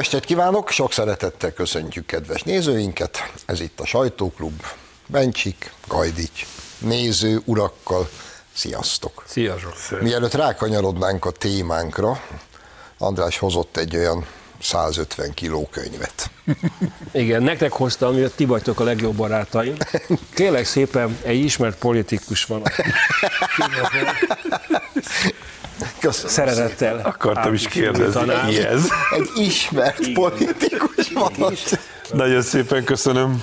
estét kívánok, sok szeretettel köszöntjük kedves nézőinket. Ez itt a Sajtóklub, Bencsik, Gajdics, néző urakkal. Sziasztok! Sziasztok! Mielőtt rákanyarodnánk a témánkra, András hozott egy olyan 150 kiló könyvet. Igen, nektek hoztam, hogy ti vagytok a legjobb barátaim. Kérlek szépen, egy ismert politikus van. Köszönöm Szeretettel. Akartam is kérdezni, ki ez? Egy ismert politikus van. Nagyon szépen köszönöm.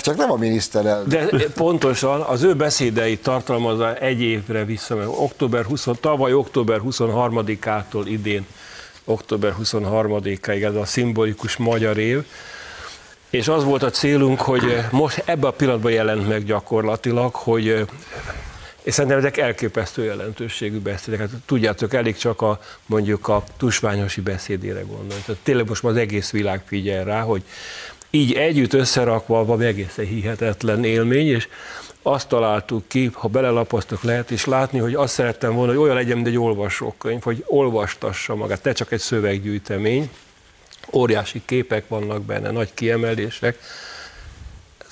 Csak nem a miniszterelnök. De pontosan az ő beszédeit tartalmazza egy évre vissza, mert október 20, tavaly október 23-ától idén október 23-áig ez a szimbolikus magyar év, és az volt a célunk, hogy most ebben a pillanatban jelent meg gyakorlatilag, hogy és szerintem ezek elképesztő jelentőségű beszédek. Hát, tudjátok, elég csak a mondjuk a tusványosi beszédére gondolni. Tehát tényleg most már az egész világ figyel rá, hogy így együtt összerakva van egészen hihetetlen élmény, és azt találtuk ki, ha belelapoztok lehet is látni, hogy azt szerettem volna, hogy olyan legyen, mint egy olvasókönyv, hogy olvastassa magát, te csak egy szöveggyűjtemény, óriási képek vannak benne, nagy kiemelések.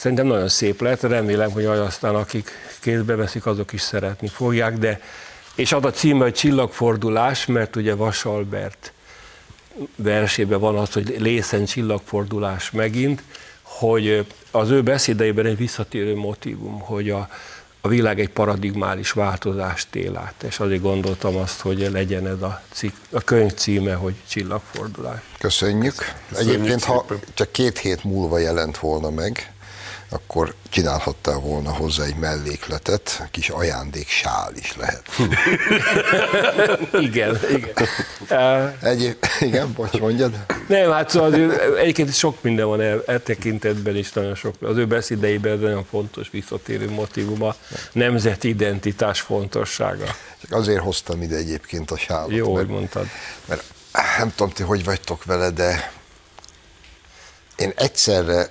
Szerintem nagyon szép lett, remélem, hogy aztán akik kézbe veszik, azok is szeretni fogják, de és ad a címe, hogy Csillagfordulás, mert ugye Vas Albert versében van az, hogy lészen csillagfordulás megint, hogy az ő beszédeiben egy visszatérő motivum, hogy a, a világ egy paradigmális változást él át, és azért gondoltam azt, hogy legyen ez a, cikk, a könyv címe, hogy Csillagfordulás. Köszönjük. Köszönjük Egyébként, szépen. ha csak két hét múlva jelent volna meg, akkor csinálhattál volna hozzá egy mellékletet, kis ajándék sál is lehet. igen, igen. Egy, igen, bocs, mondjad. Nem, hát szóval egyébként sok minden van e, e tekintetben is nagyon sok. Az ő beszédeiben nagyon fontos visszatérő motivum a nemzeti identitás fontossága. Csak azért hoztam ide egyébként a sálat. Jó, mert, hogy mondtad. Mert nem tudom, ti hogy vagytok vele, de én egyszerre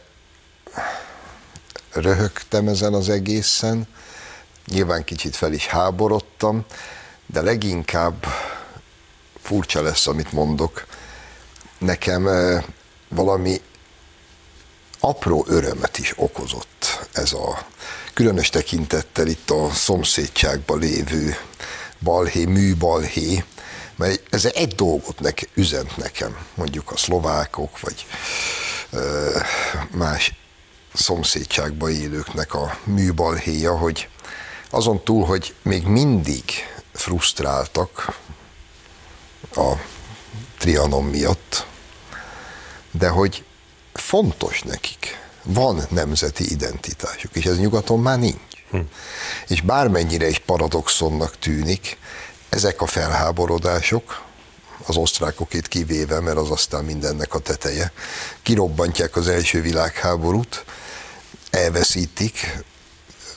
röhögtem ezen az egészen, nyilván kicsit fel is háborodtam, de leginkább furcsa lesz, amit mondok, nekem valami apró örömet is okozott ez a különös tekintettel itt a szomszédságban lévő balhé, műbalhé, mert ez egy dolgot nek, üzent nekem, mondjuk a szlovákok, vagy ö, más szomszédságba élőknek a műbalhéja, hogy azon túl, hogy még mindig frusztráltak a trianon miatt, de hogy fontos nekik, van nemzeti identitásuk, és ez nyugaton már nincs. Hm. És bármennyire is paradoxonnak tűnik, ezek a felháborodások, az osztrákokét kivéve, mert az aztán mindennek a teteje, kirobbantják az első világháborút, elveszítik,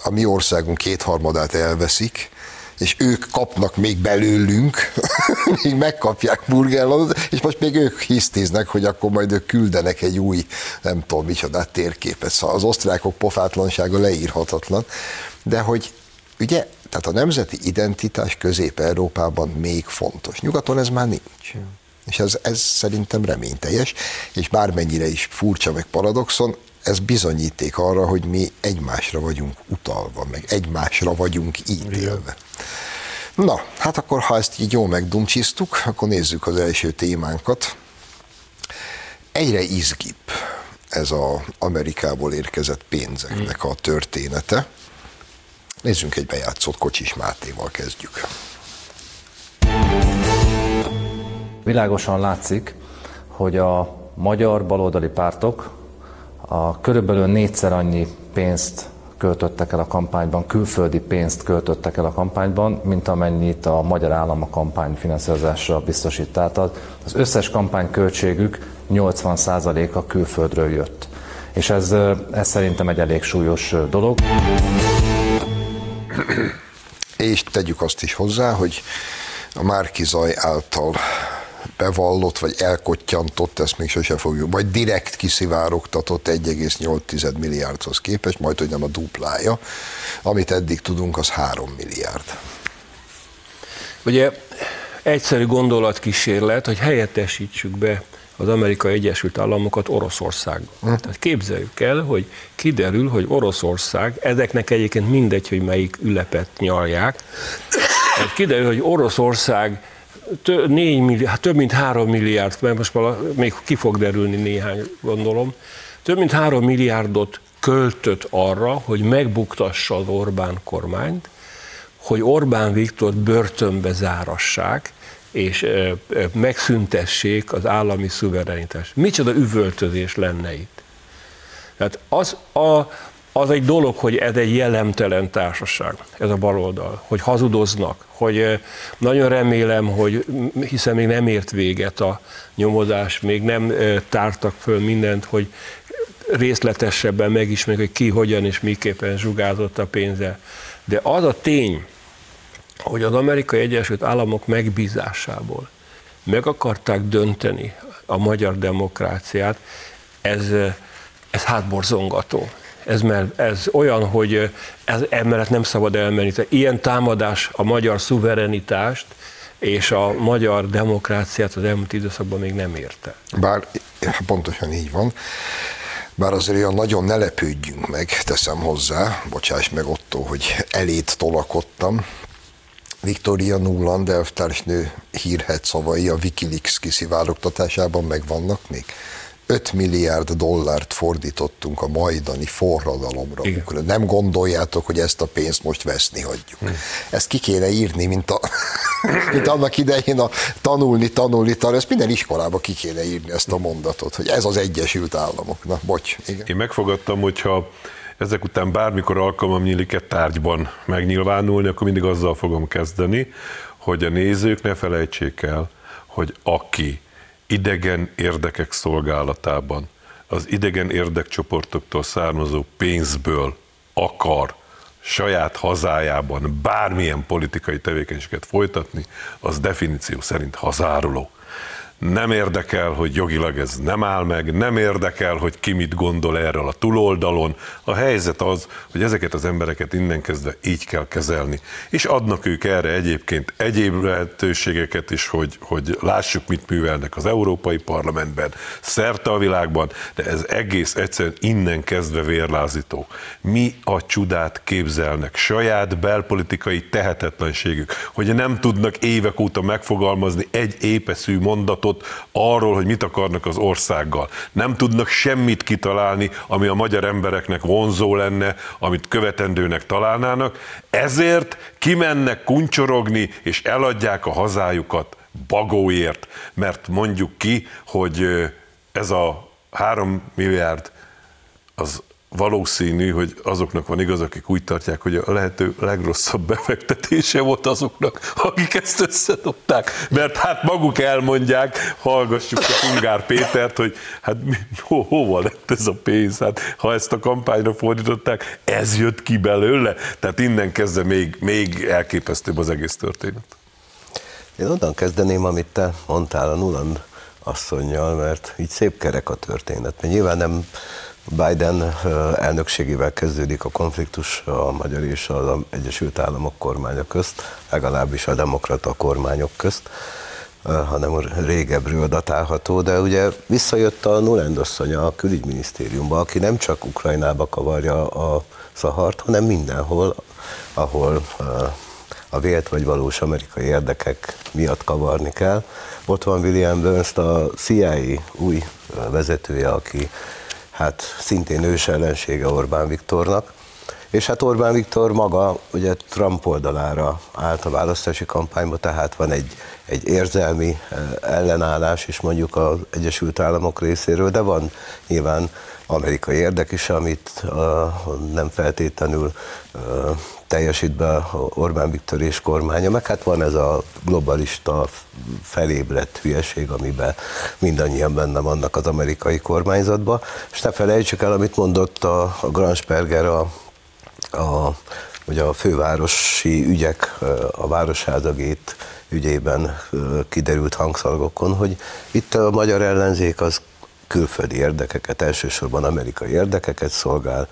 a mi országunk kétharmadát elveszik, és ők kapnak még belőlünk, még megkapják Burgellandot, és most még ők hisztéznek, hogy akkor majd ők küldenek egy új, nem tudom micsoda térképet. Szóval az osztrákok pofátlansága leírhatatlan, de hogy ugye, tehát a nemzeti identitás Közép-Európában még fontos. Nyugaton ez már nincs. És ez, ez szerintem reményteljes, és bármennyire is furcsa meg paradoxon, ez bizonyíték arra, hogy mi egymásra vagyunk utalva, meg egymásra vagyunk ítélve. Na, hát akkor ha ezt így jól megdumcsisztuk, akkor nézzük az első témánkat. Egyre izgibb ez az Amerikából érkezett pénzeknek a története. Nézzünk egy bejátszott Kocsis Mátéval kezdjük. Világosan látszik, hogy a magyar baloldali pártok a körülbelül négyszer annyi pénzt költöttek el a kampányban, külföldi pénzt költöttek el a kampányban, mint amennyit a magyar állam a kampány finanszírozásra biztosít. Tehát az összes kampányköltségük 80%-a külföldről jött. És ez, ez szerintem egy elég súlyos dolog. És tegyük azt is hozzá, hogy a Márkizaj által bevallott, vagy elkottyantott, ezt még sose fogjuk, vagy direkt kiszivárogtatott 1,8 milliárdhoz képest, majd hogy nem a duplája. Amit eddig tudunk, az 3 milliárd. Ugye egyszerű gondolatkísérlet, hogy helyettesítsük be az Amerikai Egyesült Államokat Oroszország. Hm. Tehát képzeljük el, hogy kiderül, hogy Oroszország, ezeknek egyébként mindegy, hogy melyik ülepet nyalják, tehát kiderül, hogy Oroszország több, 4 milliárd, hát több mint 3 milliárd, mert most még ki fog derülni néhány, gondolom, több mint 3 milliárdot költött arra, hogy megbuktassa az Orbán kormányt, hogy Orbán Viktor börtönbe zárassák, és megszüntessék az állami szuverenitást. Micsoda üvöltözés lenne itt. Tehát az, a, az egy dolog, hogy ez egy jellemtelen társaság, ez a baloldal, hogy hazudoznak, hogy nagyon remélem, hogy hiszen még nem ért véget a nyomozás, még nem tártak föl mindent, hogy részletesebben megismerjük, hogy ki hogyan és miképpen zsugázott a pénze. De az a tény, hogy az Amerikai Egyesült Államok megbízásából meg akarták dönteni a magyar demokráciát, ez, ez hátborzongató. Ez, ez olyan, hogy ez, emellett nem szabad elmenni. Tehát ilyen támadás a magyar szuverenitást és a magyar demokráciát az elmúlt időszakban még nem érte. Bár pontosan így van. Bár azért olyan nagyon ne lepődjünk meg, teszem hozzá, bocsáss meg Otto, hogy elét tolakodtam, Victoria Nuland elvtársnő hírhet szavai a Wikileaks kiszivárogtatásában megvannak még. 5 milliárd dollárt fordítottunk a majdani forradalomra. Igen. Nem gondoljátok, hogy ezt a pénzt most veszni hagyjuk. Hmm. Ezt ki kéne írni, mint, a, mint annak idején a tanulni, tanulni, tanulni. Ezt minden iskolába ki kéne írni ezt a mondatot, hogy ez az Egyesült Államok. Na, bocs. Igen. Én megfogadtam, hogyha ezek után bármikor alkalmam nyílik egy tárgyban megnyilvánulni, akkor mindig azzal fogom kezdeni, hogy a nézők ne felejtsék el, hogy aki idegen érdekek szolgálatában, az idegen érdekcsoportoktól származó pénzből akar saját hazájában bármilyen politikai tevékenységet folytatni, az definíció szerint hazáruló nem érdekel, hogy jogilag ez nem áll meg, nem érdekel, hogy ki mit gondol erről a túloldalon. A helyzet az, hogy ezeket az embereket innen kezdve így kell kezelni. És adnak ők erre egyébként egyéb lehetőségeket is, hogy, hogy lássuk, mit művelnek az Európai Parlamentben, szerte a világban, de ez egész egyszerűen innen kezdve vérlázító. Mi a csodát képzelnek? Saját belpolitikai tehetetlenségük, hogy nem tudnak évek óta megfogalmazni egy épeszű mondatot, mondatot arról, hogy mit akarnak az országgal. Nem tudnak semmit kitalálni, ami a magyar embereknek vonzó lenne, amit követendőnek találnának. Ezért kimennek kuncsorogni, és eladják a hazájukat bagóért, mert mondjuk ki, hogy ez a három milliárd az valószínű, hogy azoknak van igaz, akik úgy tartják, hogy a lehető legrosszabb befektetése volt azoknak, akik ezt összedobták. Mert hát maguk elmondják, hallgassuk a Hungár Pétert, hogy hát mi, ho, hova lett ez a pénz? Hát ha ezt a kampányra fordították, ez jött ki belőle. Tehát innen kezdve még, még elképesztőbb az egész történet. Én onnan kezdeném, amit te mondtál a Nuland asszonynal, mert így szép kerek a történet. Mert nyilván nem Biden elnökségével kezdődik a konfliktus a magyar és az Egyesült Államok kormánya közt, legalábbis a demokrata kormányok közt, hanem régebről datálható, de ugye visszajött a Nuland asszonya a külügyminisztériumba, aki nem csak Ukrajnába kavarja a szahart, hanem mindenhol, ahol a vélt vagy valós amerikai érdekek miatt kavarni kell. Ott van William Burns, a CIA új vezetője, aki hát szintén ős ellensége Orbán Viktornak, és hát Orbán Viktor maga ugye Trump oldalára állt a választási kampányba, tehát van egy, egy érzelmi eh, ellenállás is mondjuk az Egyesült Államok részéről, de van nyilván amerikai érdek is, amit uh, nem feltétlenül uh, teljesít be Orbán Viktor és kormánya, meg hát van ez a globalista felébredt hülyeség, amiben mindannyian benne vannak az amerikai kormányzatban, és ne felejtsük el, amit mondott a, a Gransperger a, a, ugye a fővárosi ügyek, a városházagét ügyében kiderült hangszalgokon, hogy itt a magyar ellenzék az külföldi érdekeket, elsősorban amerikai érdekeket szolgál,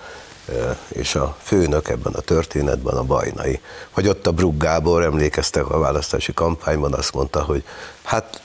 és a főnök ebben a történetben a bajnai. Hogy ott a Brugg Gábor, emlékeztek a választási kampányban, azt mondta, hogy hát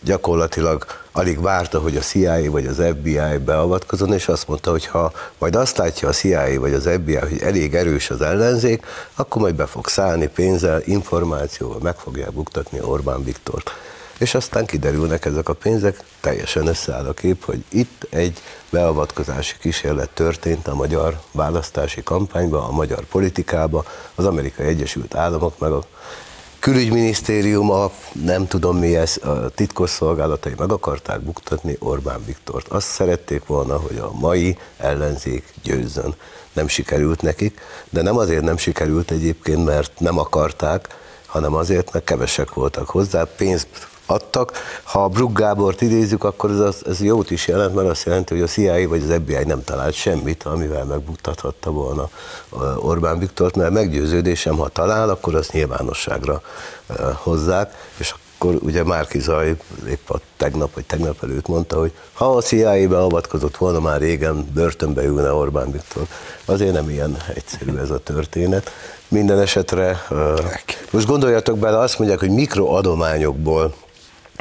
gyakorlatilag alig várta, hogy a CIA vagy az FBI beavatkozon, és azt mondta, hogy ha majd azt látja a CIA vagy az FBI, hogy elég erős az ellenzék, akkor majd be fog szállni pénzzel, információval, meg fogják buktatni Orbán Viktort. És aztán kiderülnek ezek a pénzek, teljesen összeáll a kép, hogy itt egy beavatkozási kísérlet történt a magyar választási kampányba, a magyar politikába, az Amerikai Egyesült Államok meg a külügyminisztérium, nem tudom mi ez, a titkosszolgálatai meg akarták buktatni Orbán Viktort. Azt szerették volna, hogy a mai ellenzék győzzön. Nem sikerült nekik, de nem azért nem sikerült egyébként, mert nem akarták, hanem azért, mert kevesek voltak hozzá, pénzt adtak. Ha Brugg Gábort idézzük, akkor ez, ez jót is jelent, mert azt jelenti, hogy a CIA vagy az FBI nem talált semmit, amivel megbuktathatta volna Orbán Viktort, mert meggyőződésem, ha talál, akkor azt nyilvánosságra hozzák, és akkor ugye Márki Zaj épp a tegnap vagy tegnap előtt mondta, hogy ha a CIA beavatkozott volna, már régen börtönbe ülne Orbán Viktor. Azért nem ilyen egyszerű ez a történet. Minden esetre, most gondoljatok bele, azt mondják, hogy mikroadományokból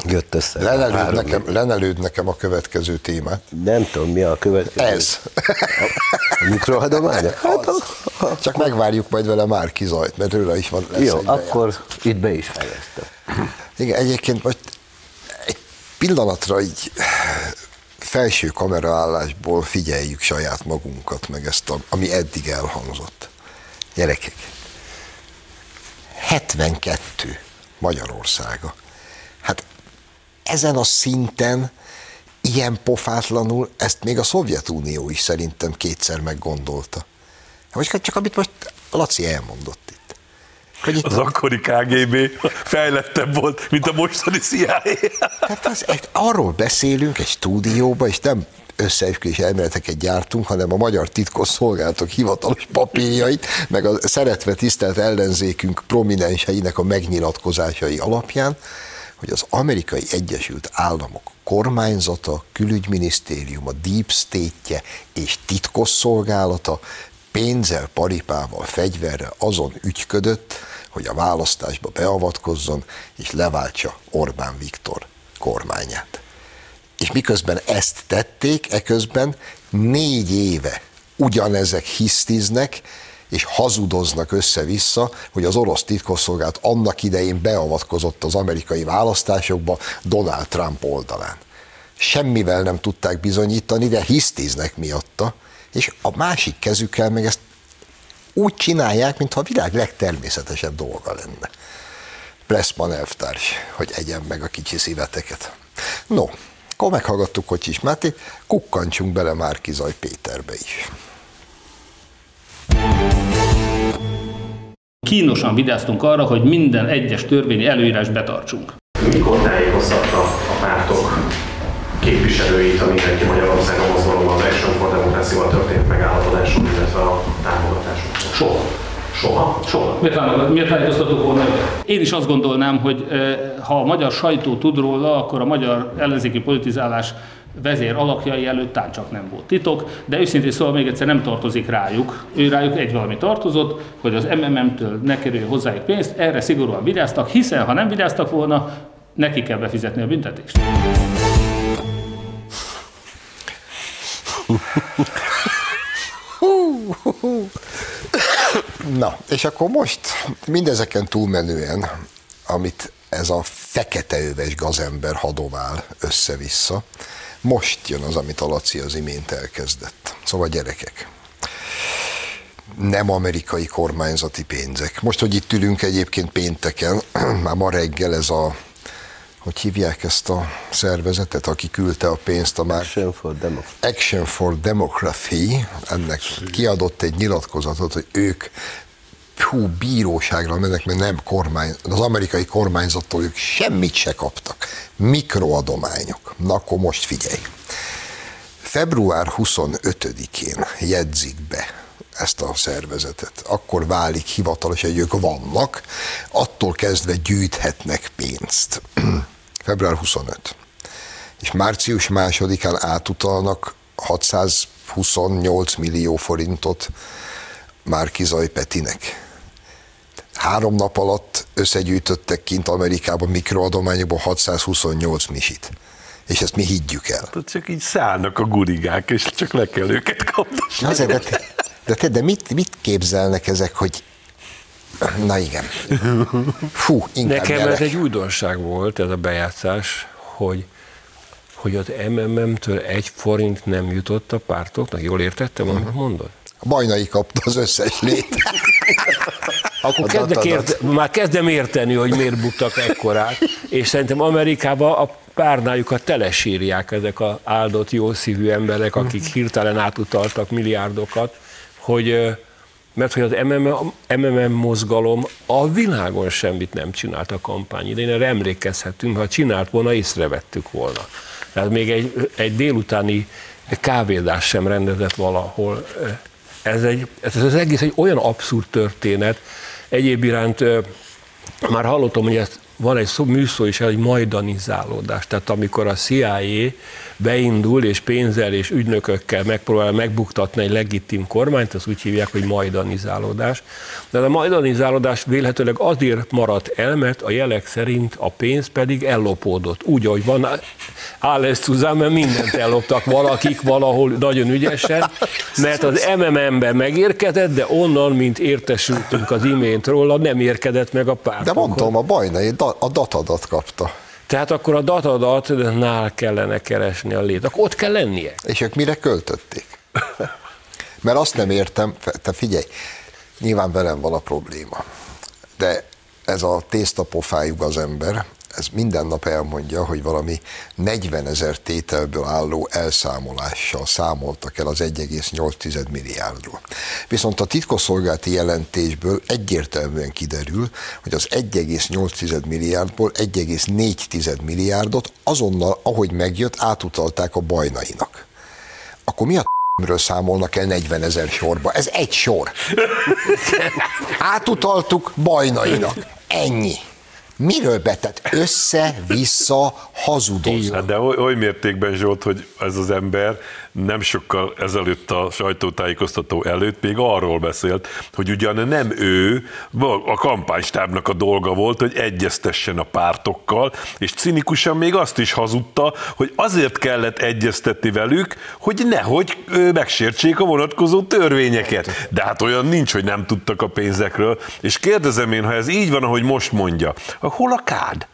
jött össze. Lenelőd nekem, lenelőd nekem a következő témát. Nem tudom, mi a következő. Ez. A mikroadománya? Hát, a, Csak megvárjuk majd vele már kizajt, mert őre is van. Lesz jó, akkor jel. itt be is fejeztem. Igen, egyébként most egy pillanatra így felső kameraállásból figyeljük saját magunkat, meg ezt, a, ami eddig elhangzott. Gyerekek, 72 Magyarországa. Ezen a szinten ilyen pofátlanul ezt még a Szovjetunió is szerintem kétszer meggondolta. Vagy csak amit most Laci elmondott itt. Hogy itt az a... akkori KGB fejlettebb volt, mint a mostani CIA. Tehát az, arról beszélünk egy stúdióban, és nem összeesküvés elméleteket gyártunk, hanem a magyar titkosszolgálatok hivatalos papírjait, meg a szeretve tisztelt ellenzékünk prominenseinek a megnyilatkozásai alapján, hogy az amerikai Egyesült Államok kormányzata, külügyminisztériuma, deep state-je és titkosszolgálata pénzzel, paripával, fegyverrel azon ügyködött, hogy a választásba beavatkozzon és leváltsa Orbán Viktor kormányát. És miközben ezt tették, eközben négy éve ugyanezek hisztiznek, és hazudoznak össze-vissza, hogy az orosz titkosszolgálat annak idején beavatkozott az amerikai választásokba Donald Trump oldalán. Semmivel nem tudták bizonyítani, de hisztiznek miatta, és a másik kezükkel meg ezt úgy csinálják, mintha a világ legtermészetesebb dolga lenne. Pressman elvtárs, hogy egyen meg a kicsi szíveteket. No, akkor meghallgattuk Kocsis Máté, kukkantsunk bele Márkizaj Péterbe is. Kínosan vigyáztunk arra, hogy minden egyes törvényi előírás betartsunk. Mikor tájékoztatta a pártok képviselőit a Mindenki Magyarországon mozgalomban az Action for Democracy-val történt megállapodásról, illetve a támogatásokról? Soha. Soha? Soha. Miért, miért tájékoztatok volna? Én is azt gondolnám, hogy eh, ha a magyar sajtó tud róla, akkor a magyar ellenzéki politizálás vezér alakjai előtt tán csak nem volt titok, de őszintén szóval még egyszer nem tartozik rájuk. Ő rájuk egy valami tartozott, hogy az MMM-től ne kerüljön hozzájuk pénzt, erre szigorúan vigyáztak, hiszen ha nem vigyáztak volna, neki kell befizetni a büntetést. Na, és akkor most mindezeken túlmenően, amit ez a fekete öves gazember hadovál össze-vissza, most jön az, amit a Laci az imént elkezdett. Szóval gyerekek, nem amerikai kormányzati pénzek. Most, hogy itt ülünk egyébként pénteken, már ma reggel ez a hogy hívják ezt a szervezetet, aki küldte a pénzt a már... Action for Democracy. Action for Democracy, ennek kiadott egy nyilatkozatot, hogy ők hú, bíróságra mennek, mert nem kormány, az amerikai kormányzattól ők semmit se kaptak. Mikroadományok. Na akkor most figyelj. Február 25-én jegyzik be ezt a szervezetet. Akkor válik hivatalos, hogy ők vannak, attól kezdve gyűjthetnek pénzt. Február 25. És március másodikán átutalnak 628 millió forintot Márkizaj Petinek három nap alatt összegyűjtöttek kint Amerikában mikroadományokból 628 misit. És ezt mi higgyük el. Hát csak így szállnak a gurigák, és csak le kell őket kapni. Azért, de, te, de, te, de mit, mit képzelnek ezek, hogy Na igen. Fú, inkább Nekem gyerek. ez egy újdonság volt, ez a bejátszás, hogy, hogy az MMM-től egy forint nem jutott a pártoknak. Jól értettem, amit mondod? A bajnai kapta az összes lét. Akkor kezdek datadat. ért, már kezdem érteni, hogy miért buktak ekkorát, és szerintem Amerikában a párnájukat telesírják ezek az áldott, jó szívű emberek, akik hirtelen átutaltak milliárdokat, hogy mert hogy az MMM, MMM mozgalom a világon semmit nem csinált a kampány idején, erre emlékezhetünk, ha csinált volna, észrevettük volna. Tehát még egy, egy délutáni kávézás sem rendezett valahol. Ez, egy, ez az egész egy olyan abszurd történet. Egyéb iránt már hallottam, hogy ez van egy szó, műszó is, egy majdanizálódás. Tehát amikor a CIA beindul, és pénzzel és ügynökökkel megpróbál megbuktatni egy legitim kormányt, az úgy hívják, hogy majdanizálódás. De a majdanizálódás vélhetőleg azért maradt el, mert a jelek szerint a pénz pedig ellopódott. Úgy, ahogy van, áll ezt zusammen, mindent elloptak valakik valahol nagyon ügyesen, mert az MMM-ben megérkezett, de onnan, mint értesültünk az imént róla, nem érkedett meg a párt. De mondtam, a bajnai da- a datadat kapta. Tehát akkor a datadatnál kellene keresni a lét. Akkor ott kell lennie. És ők mire költötték? Mert azt nem értem, te figyelj, nyilván velem van a probléma, de ez a tésztapofájú az ember, ez minden nap elmondja, hogy valami 40 ezer tételből álló elszámolással számoltak el az 1,8 milliárdról. Viszont a titkosszolgálati jelentésből egyértelműen kiderül, hogy az 1,8 milliárdból 1,4 milliárdot azonnal, ahogy megjött, átutalták a bajnainak. Akkor mi a ről számolnak el 40 ezer sorba? Ez egy sor. Átutaltuk bajnainak. Ennyi. Miről betett? Össze-vissza hazudoznak. Hát de oly, oly mértékben Zsolt, hogy ez az ember nem sokkal ezelőtt a sajtótájékoztató előtt még arról beszélt, hogy ugyan nem ő, a kampánystábnak a dolga volt, hogy egyeztessen a pártokkal, és cinikusan még azt is hazudta, hogy azért kellett egyeztetni velük, hogy nehogy megsértsék a vonatkozó törvényeket. De hát olyan nincs, hogy nem tudtak a pénzekről, és kérdezem én, ha ez így van, ahogy most mondja, hol a kád?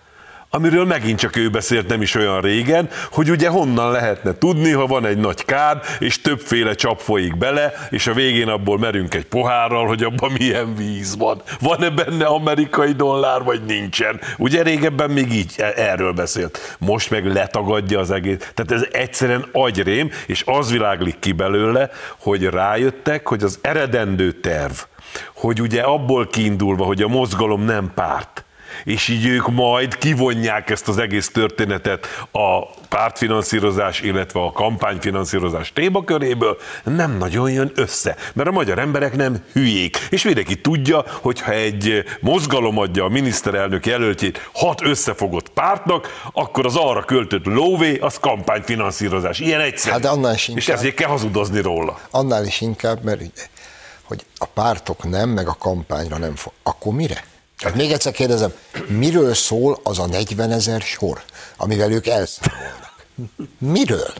amiről megint csak ő beszélt nem is olyan régen, hogy ugye honnan lehetne tudni, ha van egy nagy kád, és többféle csap folyik bele, és a végén abból merünk egy pohárral, hogy abban milyen víz van. Van-e benne amerikai dollár, vagy nincsen? Ugye régebben még így e- erről beszélt. Most meg letagadja az egész. Tehát ez egyszerűen agyrém, és az világlik ki belőle, hogy rájöttek, hogy az eredendő terv, hogy ugye abból kiindulva, hogy a mozgalom nem párt, és így ők majd kivonják ezt az egész történetet a pártfinanszírozás, illetve a kampányfinanszírozás témaköréből, nem nagyon jön össze. Mert a magyar emberek nem hülyék. És mindenki tudja, hogy ha egy mozgalom adja a miniszterelnök jelöltjét hat összefogott pártnak, akkor az arra költött lóvé, az kampányfinanszírozás. Ilyen egyszerű. Hát annál is És inkább. ezért kell hazudozni róla. Annál is inkább, mert ugye, hogy a pártok nem, meg a kampányra nem fog. Akkor mire? Tehát még egyszer kérdezem, miről szól az a 40 ezer sor, amivel ők elszámolnak? Miről?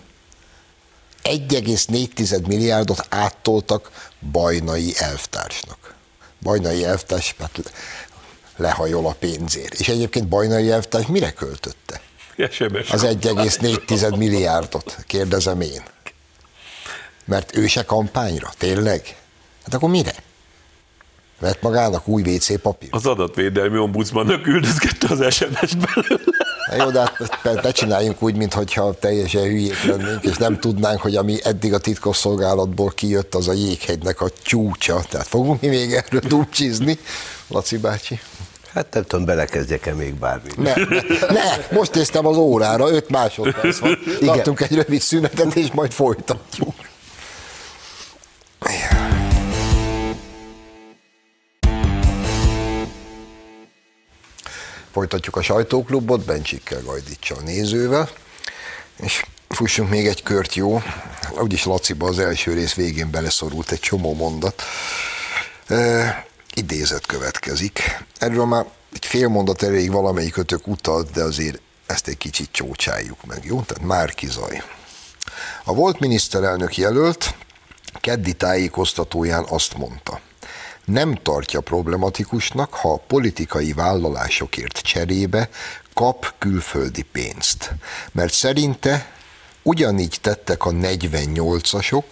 1,4 milliárdot áttoltak bajnai elvtársnak. Bajnai elvtárs le- lehajol a pénzért. És egyébként bajnai elvtárs mire költötte? Az 1,4 milliárdot, kérdezem én. Mert ő se kampányra, tényleg? Hát akkor mire? Vett magának új WC papír. Az adatvédelmi ombudsmannak küldözgette az SMS-t belőle. Jó, de hát ne- csináljunk úgy, mintha teljesen hülyék lennénk, és nem tudnánk, hogy ami eddig a titkosszolgálatból kijött, az a jéghegynek a csúcsa. Tehát fogunk mi még erről dúcsizni, Laci bácsi? Hát nem tudom, belekezdjek-e még bármit. Ne, ne, ne, most néztem az órára, 5 másodperc van. Igen. Tartunk egy rövid szünetet, és majd folytatjuk. Folytatjuk a sajtóklubot, Bencsikkel, Gajdicsa a nézővel, és fussunk még egy kört, jó? Úgyis Laciba az első rész végén beleszorult egy csomó mondat. Ö, idézet következik. Erről már egy fél mondat erejéig valamelyik ötök utalt, de azért ezt egy kicsit csócsáljuk meg, jó? Tehát Márki Zaj. A volt miniszterelnök jelölt keddi tájékoztatóján azt mondta, nem tartja problematikusnak, ha a politikai vállalásokért cserébe kap külföldi pénzt, mert szerinte ugyanígy tettek a 48-asok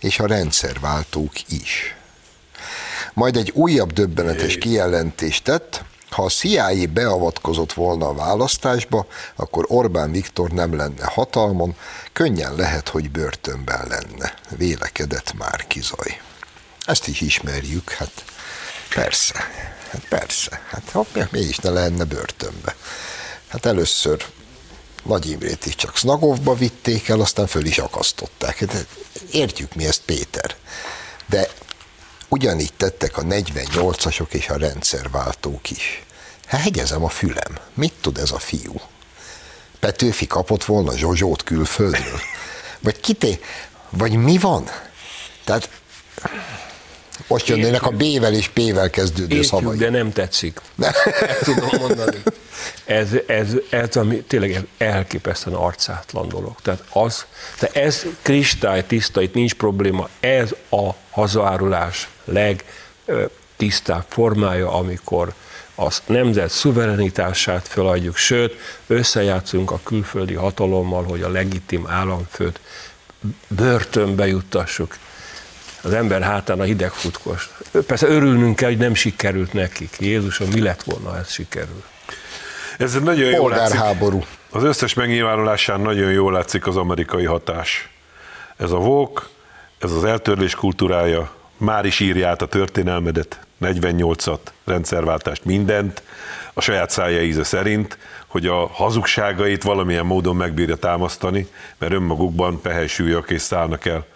és a rendszerváltók is. Majd egy újabb döbbenetes kijelentést tett, ha a CIA beavatkozott volna a választásba, akkor Orbán Viktor nem lenne hatalmon, könnyen lehet, hogy börtönben lenne, vélekedett már Kizaj. Ezt is ismerjük, hát persze, hát persze, hát ha mi is ne lenne börtönbe. Hát először Nagy Imrét is csak Snagovba vitték el, aztán föl is akasztották. Hát értjük mi ezt, Péter. De ugyanígy tettek a 48-asok és a rendszerváltók is. Hát hegyezem a fülem. Mit tud ez a fiú? Petőfi kapott volna Zsozsót külföldről? Vagy kité? Vagy mi van? Tehát most jönnének a B-vel és P-vel kezdődő Értjük, szavai. de nem tetszik. Ezt tudom mondani. Ez, ez, ez ami tényleg elképesztően arcátlan dolog. Tehát az, de ez kristály tiszta, itt nincs probléma. Ez a hazaárulás legtisztább formája, amikor a nemzet szuverenitását feladjuk, sőt, összejátszunk a külföldi hatalommal, hogy a legitim államfőt börtönbe juttassuk az ember hátán a hideg futkos. Persze örülnünk kell, hogy nem sikerült nekik. Jézusom, mi lett volna, ha ez sikerül? Ez nagyon jól látszik. Polgárháború. Az összes megnyilvánulásán nagyon jól látszik az amerikai hatás. Ez a vók, ez az eltörlés kultúrája, már is írja át a történelmedet, 48-at, rendszerváltást, mindent, a saját szája íze szerint, hogy a hazugságait valamilyen módon megbírja támasztani, mert önmagukban pehely és szállnak el.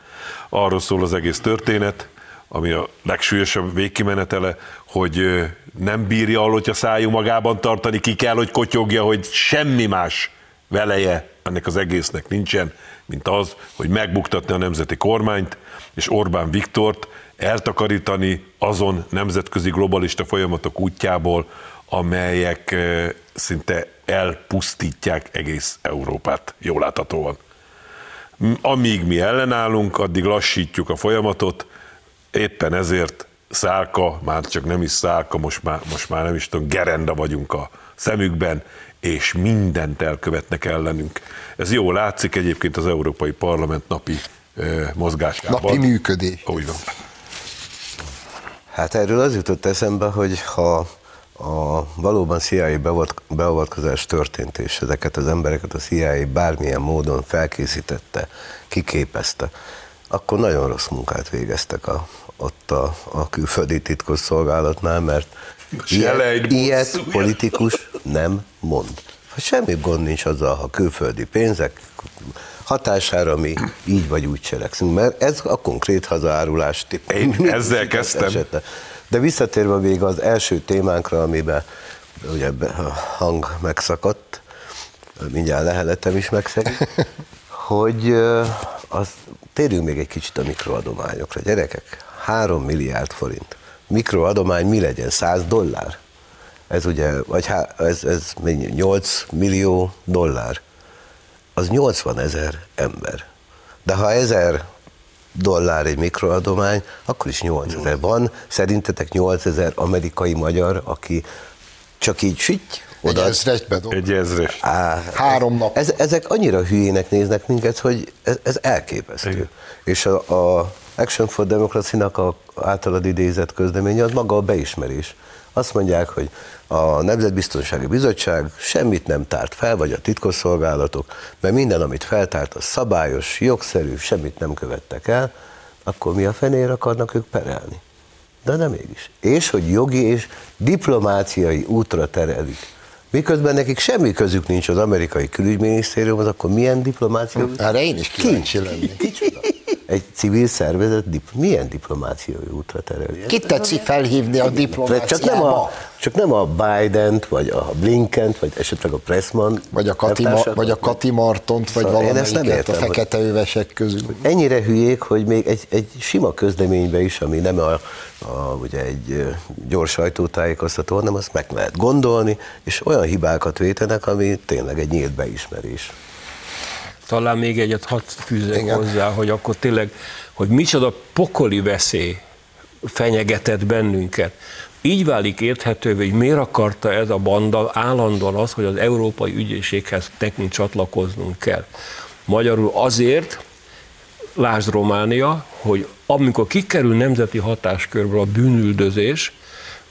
Arról szól az egész történet, ami a legsúlyosabb végkimenetele, hogy nem bírja a szájú magában tartani, ki kell, hogy kotyogja, hogy semmi más veleje ennek az egésznek nincsen, mint az, hogy megbuktatni a nemzeti kormányt, és Orbán Viktort eltakarítani azon nemzetközi globalista folyamatok útjából, amelyek szinte elpusztítják egész Európát, jól láthatóan. Amíg mi ellenállunk, addig lassítjuk a folyamatot, éppen ezért szálka, már csak nem is szálka, most már, most már nem is tudom, gerenda vagyunk a szemükben, és mindent elkövetnek ellenünk. Ez jól látszik egyébként az Európai Parlament napi mozgásában. Napi működés. Úgy van. Hát erről az jutott eszembe, hogy ha a valóban CIA beavat- beavatkozás történt, és ezeket az embereket a CIA bármilyen módon felkészítette, kiképezte, akkor nagyon rossz munkát végeztek a, ott a, a külföldi titkosszolgálatnál, mert ilyet bosszú. politikus nem mond. Ha semmi gond nincs azzal, ha külföldi pénzek hatására mi így vagy úgy cselekszünk, mert ez a konkrét hazaárulás típus. Én ezzel kezdtem. esete. De visszatérve még az első témánkra, amiben ugye a hang megszakadt, mindjárt leheletem is megszegi, hogy az, térjünk még egy kicsit a mikroadományokra. Gyerekek, 3 milliárd forint. Mikroadomány mi legyen? 100 dollár? Ez ugye, vagy há, ez, ez mennyi? 8 millió dollár. Az 80 ezer ember. De ha ezer dollár egy mikroadomány, akkor is 8 ezer. Van szerintetek 8 ezer amerikai magyar, aki csak így süty, Egy oda ezresbe dob. Egy ezres. Á, Három nap. Ez, ezek annyira hülyének néznek minket, hogy ez, ez elképesztő. Igen. És a, a Action for Democracy-nak a általad idézett közleménye az maga a beismerés. Azt mondják, hogy a Nemzetbiztonsági Bizottság semmit nem tárt fel, vagy a titkosszolgálatok, mert minden, amit feltárt, az szabályos, jogszerű, semmit nem követtek el, akkor mi a fenér akarnak ők perelni? De nem mégis. És hogy jogi és diplomáciai útra terelik. Miközben nekik semmi közük nincs az amerikai külügyminisztériumhoz, akkor milyen diplomáciai út? Erre én is kíváncsi lennék. Kicsoda? Egy civil szervezet dip, milyen diplomáciai útra tereli? Kit tetszik felhívni a diplomáciába? Csak nem a, csak nem a Biden-t, vagy a Blinkent, vagy esetleg a Pressman. Vagy a Kati, Ma, vagy a Kati Martont, vagy Szóval én ezt nem valamelyiket a értem, hogy- fekete övesek közül. Ennyire hülyék, hogy még egy, egy sima közleménybe is, ami nem a, a, ugye egy gyors sajtótájékoztató, hanem azt meg lehet gondolni, és olyan hibákat vétenek, ami tényleg egy nyílt beismerés. Talán még egyet hadd Igen. hozzá, hogy akkor tényleg, hogy micsoda pokoli veszély fenyegetett bennünket. Így válik érthetővé, hogy miért akarta ez a banda állandóan az, hogy az Európai Ügyészséghez nekünk csatlakoznunk kell. Magyarul azért, lásd Románia, hogy amikor kikerül nemzeti hatáskörből a bűnüldözés,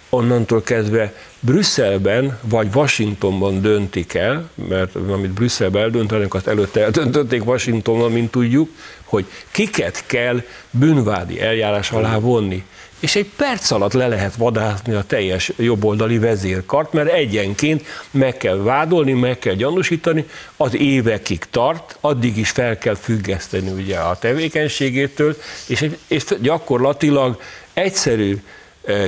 onnantól kezdve Brüsszelben vagy Washingtonban döntik el, mert amit Brüsszelben eldöntenek, azt előtte eldöntötték Washingtonban, mint tudjuk, hogy kiket kell bűnvádi eljárás alá vonni. És egy perc alatt le lehet vadászni a teljes jobboldali vezérkart, mert egyenként meg kell vádolni, meg kell gyanúsítani, az évekig tart, addig is fel kell függeszteni ugye a tevékenységétől, és, és gyakorlatilag egyszerű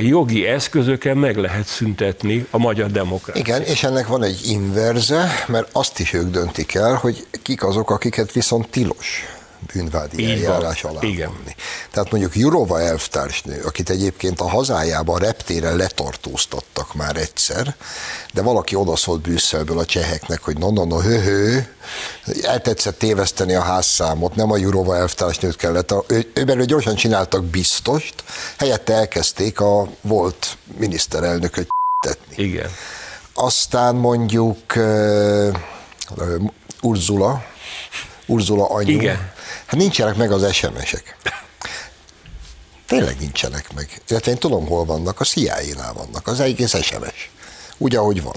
jogi eszközökkel meg lehet szüntetni a magyar demokráciát. Igen, és ennek van egy inverze, mert azt is ők döntik el, hogy kik azok, akiket viszont tilos bűnvádi Így eljárás van, alá igen. vonni. Tehát mondjuk Jurova elvtársnő, akit egyébként a hazájában reptéren letartóztattak már egyszer, de valaki odaszólt Brüsszelből a cseheknek, hogy no, no, no, hő, hő, eltetszett téveszteni a házszámot, nem a Jurova elvtársnőt kellett, ő, ő belőle gyorsan csináltak biztost, helyette elkezdték a volt miniszterelnököt tetni. Igen. Aztán mondjuk uh, Urzula, Urzula anyu. Igen. Hát nincsenek meg az SMS-ek. Tényleg nincsenek meg. Illetve én tudom, hol vannak, a CIA-nál vannak, az egész SMS. Úgy, ahogy van.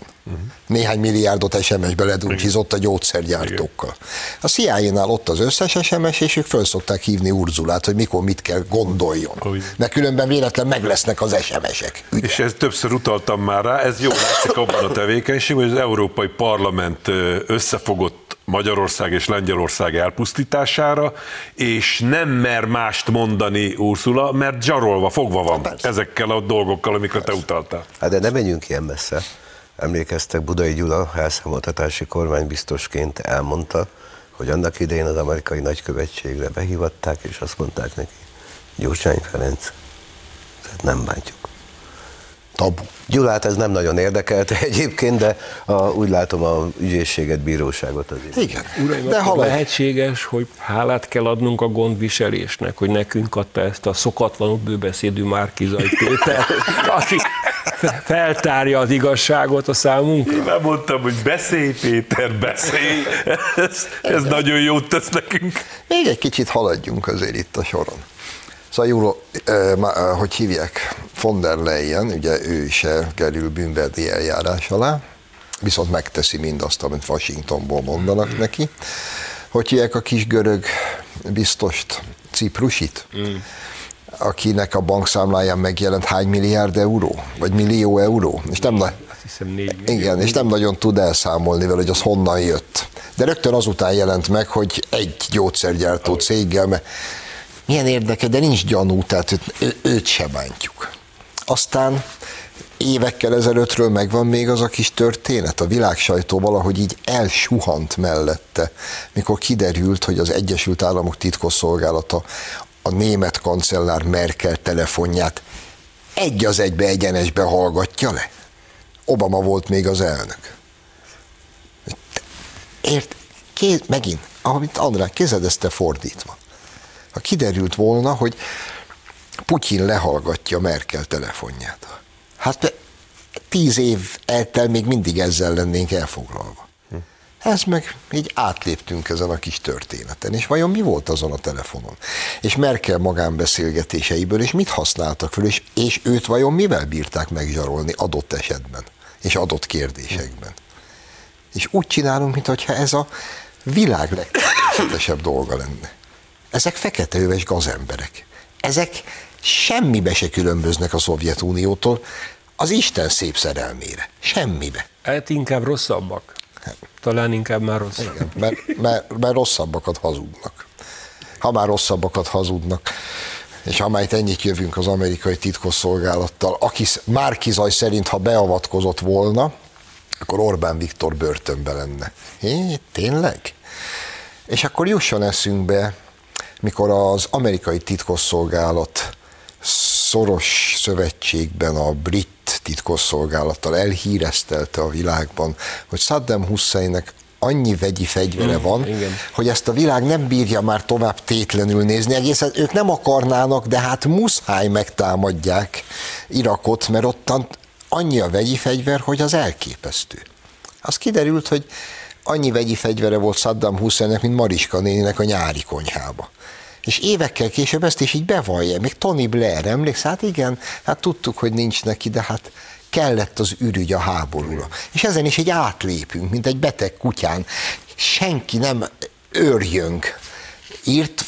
Néhány milliárdot SMS-be ledurcsizott a gyógyszergyártókkal. A CIA-nál ott az összes SMS, és ők föl szokták hívni Urzulát, hogy mikor mit kell gondoljon. Hogy- Mert különben véletlen meg lesznek az SMS-ek. Ügy. És ez többször utaltam már rá, ez jól látszik abban a tevékenységben, hogy az Európai Parlament összefogott Magyarország és Lengyelország elpusztítására, és nem mer mást mondani Ursula, mert zsarolva, fogva van Persze. ezekkel a dolgokkal, amikre te utaltál. Hát de ne menjünk ilyen messze. Emlékeztek, Budai Gyula elszámoltatási kormánybiztosként elmondta, hogy annak idején az amerikai nagykövetségre behívatták, és azt mondták neki, Gyurcsány Ferenc, tehát nem bántjuk. Tabu. Gyulát ez nem nagyon érdekelte egyébként, de a, úgy látom a ügyészséget, bíróságot azért. Igen. Uraim, De haladj. lehetséges, hogy hálát kell adnunk a gondviselésnek, hogy nekünk adta ezt a szokatlanul bőbeszédű Márkizai Péter, aki fe- feltárja az igazságot a számunkra. Nem mondtam, hogy beszélj, Péter, beszélj. Ez, ez nagyon jót tesz nekünk. Még egy kicsit haladjunk azért itt a soron. Szóval eh, hogy hívják, von der Leyen, ugye ő se kerül bűnverdi eljárás alá, viszont megteszi mindazt, amit Washingtonból mondanak neki. Hogy hívják a kis görög biztost, Ciprusit, akinek a bankszámláján megjelent hány milliárd euró, vagy millió euró, és nem, na- hiszem millió. igen, és nem nagyon tud elszámolni vele, hogy az honnan jött. De rögtön azután jelent meg, hogy egy gyógyszergyártó céggel, mert milyen érdeke, de nincs gyanú, tehát őt, ő, őt se bántjuk. Aztán évekkel ezelőttről megvan még az a kis történet, a világsajtó valahogy így elsuhant mellette, mikor kiderült, hogy az Egyesült Államok titkosszolgálata a német kancellár Merkel telefonját egy az egybe egyenesbe hallgatja le. Obama volt még az elnök. Ért, kéz, megint, amit András, kézed ezt te fordítva. Ha kiderült volna, hogy Putyin lehallgatja Merkel telefonját. Hát tíz év eltel még mindig ezzel lennénk elfoglalva. Ez meg így átléptünk ezen a kis történeten. És vajon mi volt azon a telefonon? És Merkel magánbeszélgetéseiből, és mit használtak fel, és, és őt vajon mivel bírták megzsarolni adott esetben, és adott kérdésekben? És úgy csinálunk, mintha ez a világ legtermészetesebb dolga lenne. Ezek feketeöves gazemberek. Ezek semmibe se különböznek a Szovjetuniótól, az Isten szép szerelmére. Semmibe. Hát inkább rosszabbak. Talán inkább már rosszabb. Igen, mert, mert, mert rosszabbakat hazudnak. ha már rosszabbakat hazudnak, és ha itt ennyit jövünk az amerikai titkosszolgálattal, aki Márkizaj szerint, ha beavatkozott volna, akkor Orbán Viktor börtönbe lenne. Hé, tényleg? És akkor jusson eszünkbe, mikor az amerikai titkosszolgálat szoros szövetségben a brit titkosszolgálattal elhíreztelte a világban, hogy Saddam Husseinnek annyi vegyi fegyvere mm, van, igen. hogy ezt a világ nem bírja már tovább tétlenül nézni. Egészen ők nem akarnának, de hát muszáj megtámadják Irakot, mert ottan annyi a vegyi fegyver, hogy az elképesztő. Az kiderült, hogy annyi vegyi fegyvere volt Saddam Husseinnek, mint Mariska néninek a nyári konyhába. És évekkel később ezt is így bevallja, még Tony Blair, emléksz? Hát igen, hát tudtuk, hogy nincs neki, de hát kellett az ürügy a háborúra. És ezen is egy átlépünk, mint egy beteg kutyán. Senki nem őrjönk. Írt,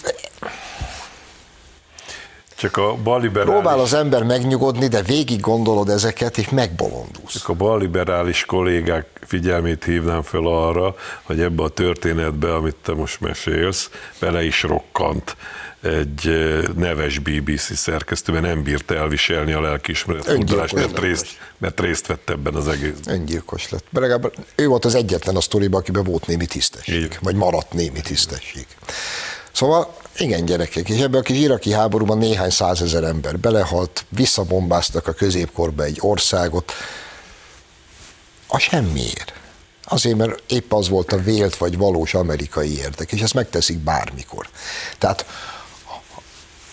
csak a balliberális... Próbál az ember megnyugodni, de végig gondolod ezeket, és megbolondulsz. Csak a balliberális kollégák figyelmét hívnám fel arra, hogy ebbe a történetbe, amit te most mesélsz, bele is rokkant egy neves BBC szerkesztő, mert nem bírta elviselni a lelkiismeret fordulást, mert részt, mert részt vett ebben az egész. Öngyilkos lett. Legalább ő volt az egyetlen a sztoriban, akiben volt némi tisztesség, Így. vagy maradt némi tisztesség. Szóval igen, gyerekek, és ebben a kis iraki háborúban néhány százezer ember belehalt, visszabombáztak a középkorba egy országot, a semmiért. Azért, mert épp az volt a vélt vagy valós amerikai érdek, és ezt megteszik bármikor. Tehát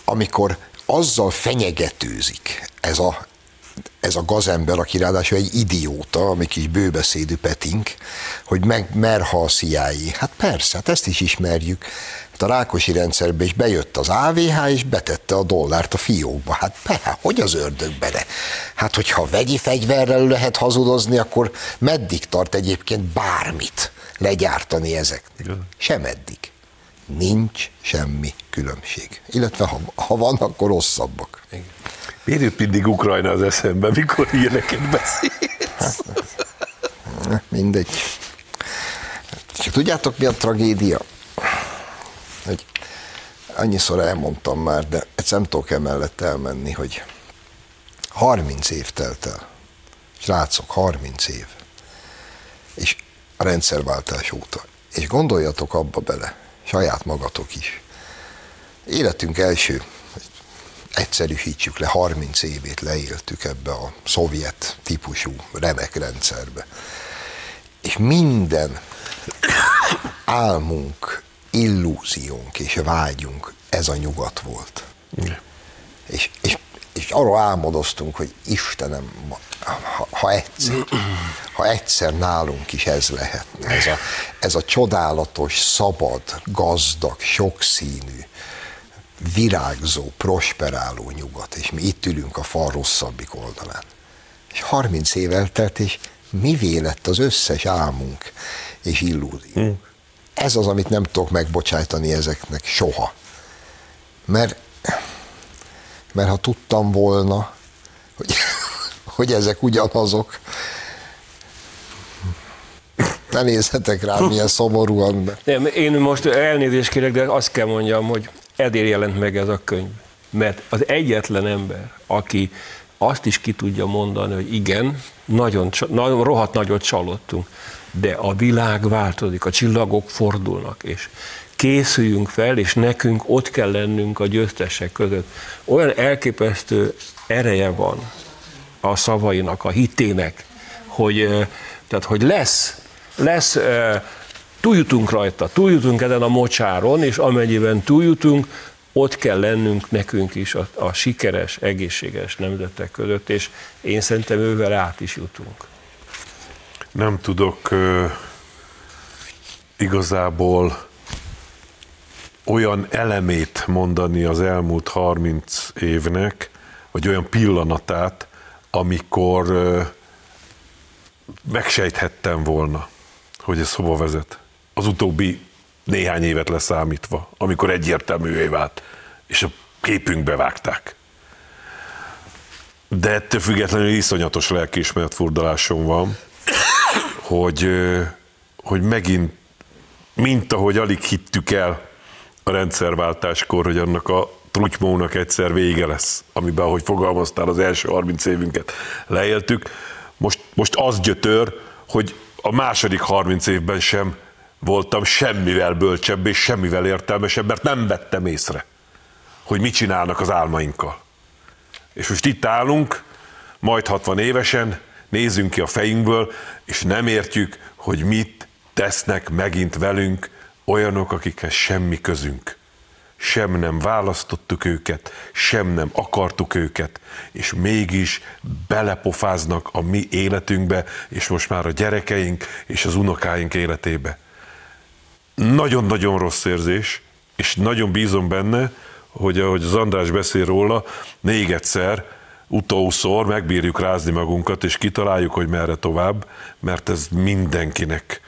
amikor azzal fenyegetőzik ez a, ez a gazember, aki ráadásul egy idióta, ami kis bőbeszédű petink, hogy meg merha a CIA. Hát persze, hát ezt is ismerjük. Hát a Rákosi rendszerbe is bejött az AVH, és betette a dollárt a fiókba. Hát be, hogy az ördög bele? Hát, hogyha vegyi fegyverrel lehet hazudozni, akkor meddig tart egyébként bármit legyártani ezek? Sem eddig. Nincs semmi különbség. Illetve ha, ha van, akkor rosszabbak. Igen. Miért jut mindig Ukrajna az eszembe, mikor ilyeneket beszélsz? Mindegy. Csak tudjátok, mi a tragédia? Hogy annyiszor elmondtam már, de egyszer nem tudok emellett elmenni, hogy 30 év telt el. Srácok, 30 év. És a rendszerváltás óta. És gondoljatok abba bele, saját magatok is. Életünk első egyszerűsítsük le, 30 évét leéltük ebbe a szovjet típusú remek rendszerbe. És minden álmunk, illúziónk és vágyunk ez a nyugat volt. Igen. És, és, és arról álmodoztunk, hogy Istenem, ha, ha egyszer, ha egyszer nálunk is ez lehetne, ez a, ez a csodálatos, szabad, gazdag, sokszínű, virágzó, prosperáló nyugat, és mi itt ülünk a fal rosszabbik oldalán. És 30 év eltelt, és mi lett az összes álmunk és illúzió. Hmm. Ez az, amit nem tudok megbocsájtani ezeknek soha. Mert, mert ha tudtam volna, hogy, hogy ezek ugyanazok, ne nézhetek rá, milyen szomorúan. Nem, én most elnézést kérek, de azt kell mondjam, hogy ezért jelent meg ez a könyv. Mert az egyetlen ember, aki azt is ki tudja mondani, hogy igen, nagyon, nagyon rohadt nagyot csalódtunk, de a világ változik, a csillagok fordulnak, és készüljünk fel, és nekünk ott kell lennünk a győztesek között. Olyan elképesztő ereje van a szavainak, a hitének, hogy, tehát, hogy lesz, lesz túljutunk rajta, túljutunk ezen a mocsáron, és amennyiben túljutunk, ott kell lennünk nekünk is a, a sikeres, egészséges nemzetek között, és én szerintem ővel át is jutunk. Nem tudok igazából olyan elemét mondani az elmúlt 30 évnek, vagy olyan pillanatát, amikor uh, megsejthettem volna, hogy ez hova vezet az utóbbi néhány évet leszámítva, amikor egyértelművé vált, és a képünkbe vágták. De ettől függetlenül iszonyatos lelkiismeret furdalásom van, hogy, hogy megint, mint ahogy alig hittük el a rendszerváltáskor, hogy annak a trutymónak egyszer vége lesz, amiben, ahogy fogalmaztál, az első 30 évünket leéltük. Most, most az gyötör, hogy a második 30 évben sem voltam semmivel bölcsebb és semmivel értelmesebb, mert nem vettem észre, hogy mit csinálnak az álmainkkal. És most itt állunk, majd 60 évesen, nézzünk ki a fejünkből, és nem értjük, hogy mit tesznek megint velünk olyanok, akikhez semmi közünk. Sem nem választottuk őket, sem nem akartuk őket, és mégis belepofáznak a mi életünkbe, és most már a gyerekeink és az unokáink életébe. Nagyon-nagyon rossz érzés, és nagyon bízom benne, hogy ahogy az András beszél róla, még egyszer, utószor megbírjuk rázni magunkat, és kitaláljuk, hogy merre tovább, mert ez mindenkinek,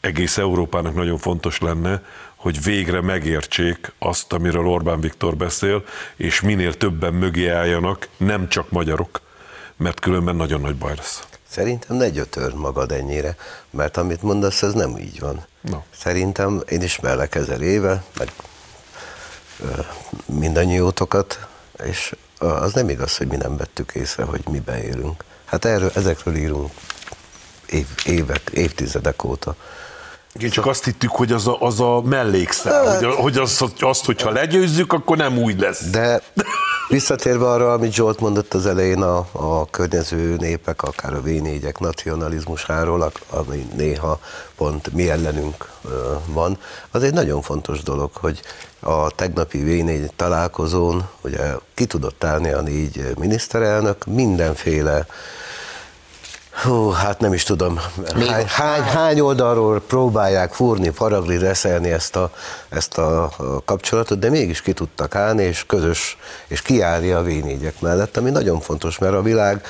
egész Európának nagyon fontos lenne, hogy végre megértsék azt, amiről Orbán Viktor beszél, és minél többen mögé álljanak, nem csak magyarok, mert különben nagyon nagy baj lesz. Szerintem ne gyötör magad ennyire, mert amit mondasz, ez nem így van. No. Szerintem én ismerlek ezer éve, meg mindannyiótokat, és az nem igaz, hogy mi nem vettük észre, hogy miben élünk. Hát erről, ezekről írunk év, évek, évtizedek óta. Igen, csak azt hittük, hogy az a, az a mellékszál, hogy, hogy az, azt, hogyha legyőzzük, akkor nem úgy lesz. De visszatérve arra, amit Zsolt mondott az elején a, a környező népek, akár a v nacionalizmusáról, ami néha pont mi ellenünk van, az egy nagyon fontos dolog, hogy a tegnapi v találkozón ugye ki tudott állni a négy miniszterelnök mindenféle Hú, hát nem is tudom, hány, hány, hány oldalról próbálják fúrni, faragni, reszelni ezt a, ezt a kapcsolatot, de mégis ki tudtak állni, és közös, és kiállni a v mellett, ami nagyon fontos, mert a világ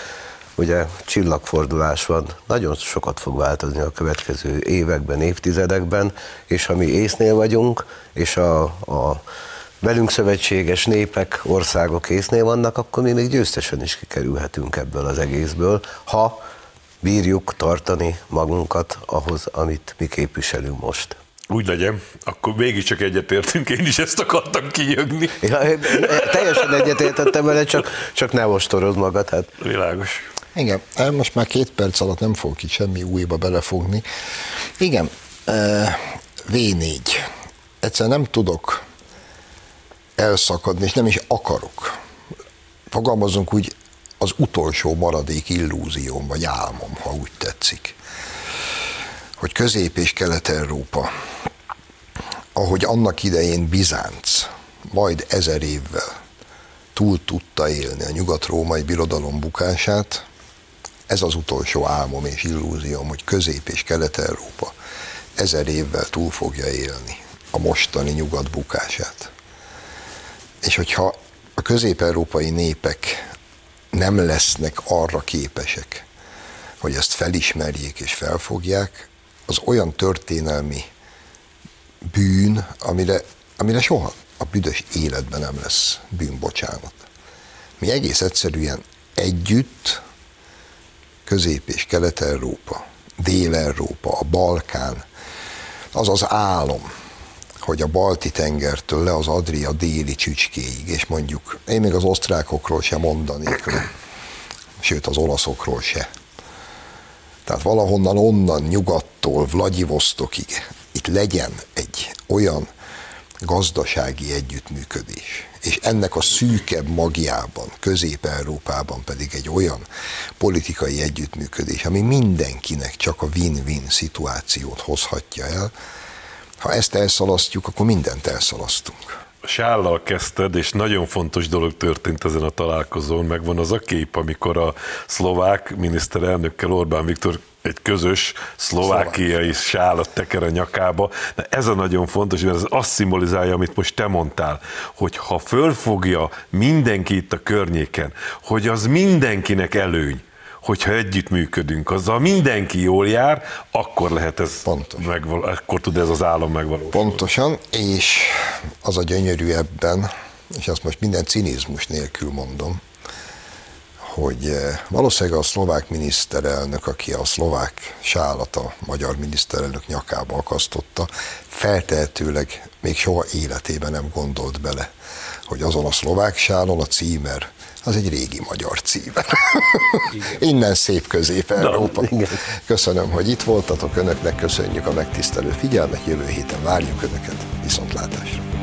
ugye csillagfordulás van, nagyon sokat fog változni a következő években, évtizedekben, és ha mi észnél vagyunk, és a, a velünk szövetséges népek, országok észnél vannak, akkor mi még győztesen is kikerülhetünk ebből az egészből, ha bírjuk tartani magunkat ahhoz, amit mi képviselünk most. Úgy legyen, akkor mégiscsak egyetértünk, én is ezt akartam kijögni. Ja, teljesen egyetértettem vele, csak, csak ne ostorod magad. Hát. Világos. Igen, most már két perc alatt nem fogok itt semmi újba belefogni. Igen, V4. Egyszer nem tudok elszakadni, és nem is akarok. Fogalmazunk úgy, az utolsó maradék illúzióm, vagy álmom, ha úgy tetszik, hogy Közép- és Kelet-Európa, ahogy annak idején Bizánc, majd ezer évvel túl tudta élni a nyugat-római birodalom bukását, ez az utolsó álmom és illúzióm, hogy Közép- és Kelet-Európa ezer évvel túl fogja élni a mostani nyugat bukását. És hogyha a közép-európai népek nem lesznek arra képesek, hogy ezt felismerjék és felfogják, az olyan történelmi bűn, amire, amire soha a büdös életben nem lesz bűnbocsánat. Mi egész egyszerűen együtt, Közép- és Kelet-Európa, Dél-Európa, a Balkán, az az álom, hogy a balti tengertől le az Adria déli csücskéig, és mondjuk én még az osztrákokról sem mondanék, sőt az olaszokról se. Tehát valahonnan onnan, nyugattól, Vladivostokig itt legyen egy olyan gazdasági együttműködés, és ennek a szűkebb magjában, Közép-Európában pedig egy olyan politikai együttműködés, ami mindenkinek csak a win-win szituációt hozhatja el, ha ezt elszalasztjuk, akkor mindent elszalasztunk. Sállal kezdted, és nagyon fontos dolog történt ezen a találkozón. Megvan az a kép, amikor a szlovák miniszterelnökkel Orbán Viktor egy közös szlovákiai sálat teker a nyakába. De ez a nagyon fontos, mert ez azt szimbolizálja, amit most te mondtál, hogy ha fölfogja mindenki itt a környéken, hogy az mindenkinek előny, hogyha együttműködünk, azzal mindenki jól jár, akkor lehet ez Pontos. megval- akkor tud ez az állam megvalósulni. Pontosan, és az a gyönyörű ebben, és azt most minden cinizmus nélkül mondom, hogy eh, valószínűleg a szlovák miniszterelnök, aki a szlovák sálat a magyar miniszterelnök nyakába akasztotta, feltehetőleg még soha életében nem gondolt bele, hogy azon a szlovák sálon a címer az egy régi magyar címer. Innen szép közép-európa. Köszönöm, hogy itt voltatok, önöknek köszönjük a megtisztelő figyelmet, jövő héten várjuk önöket, viszontlátásra.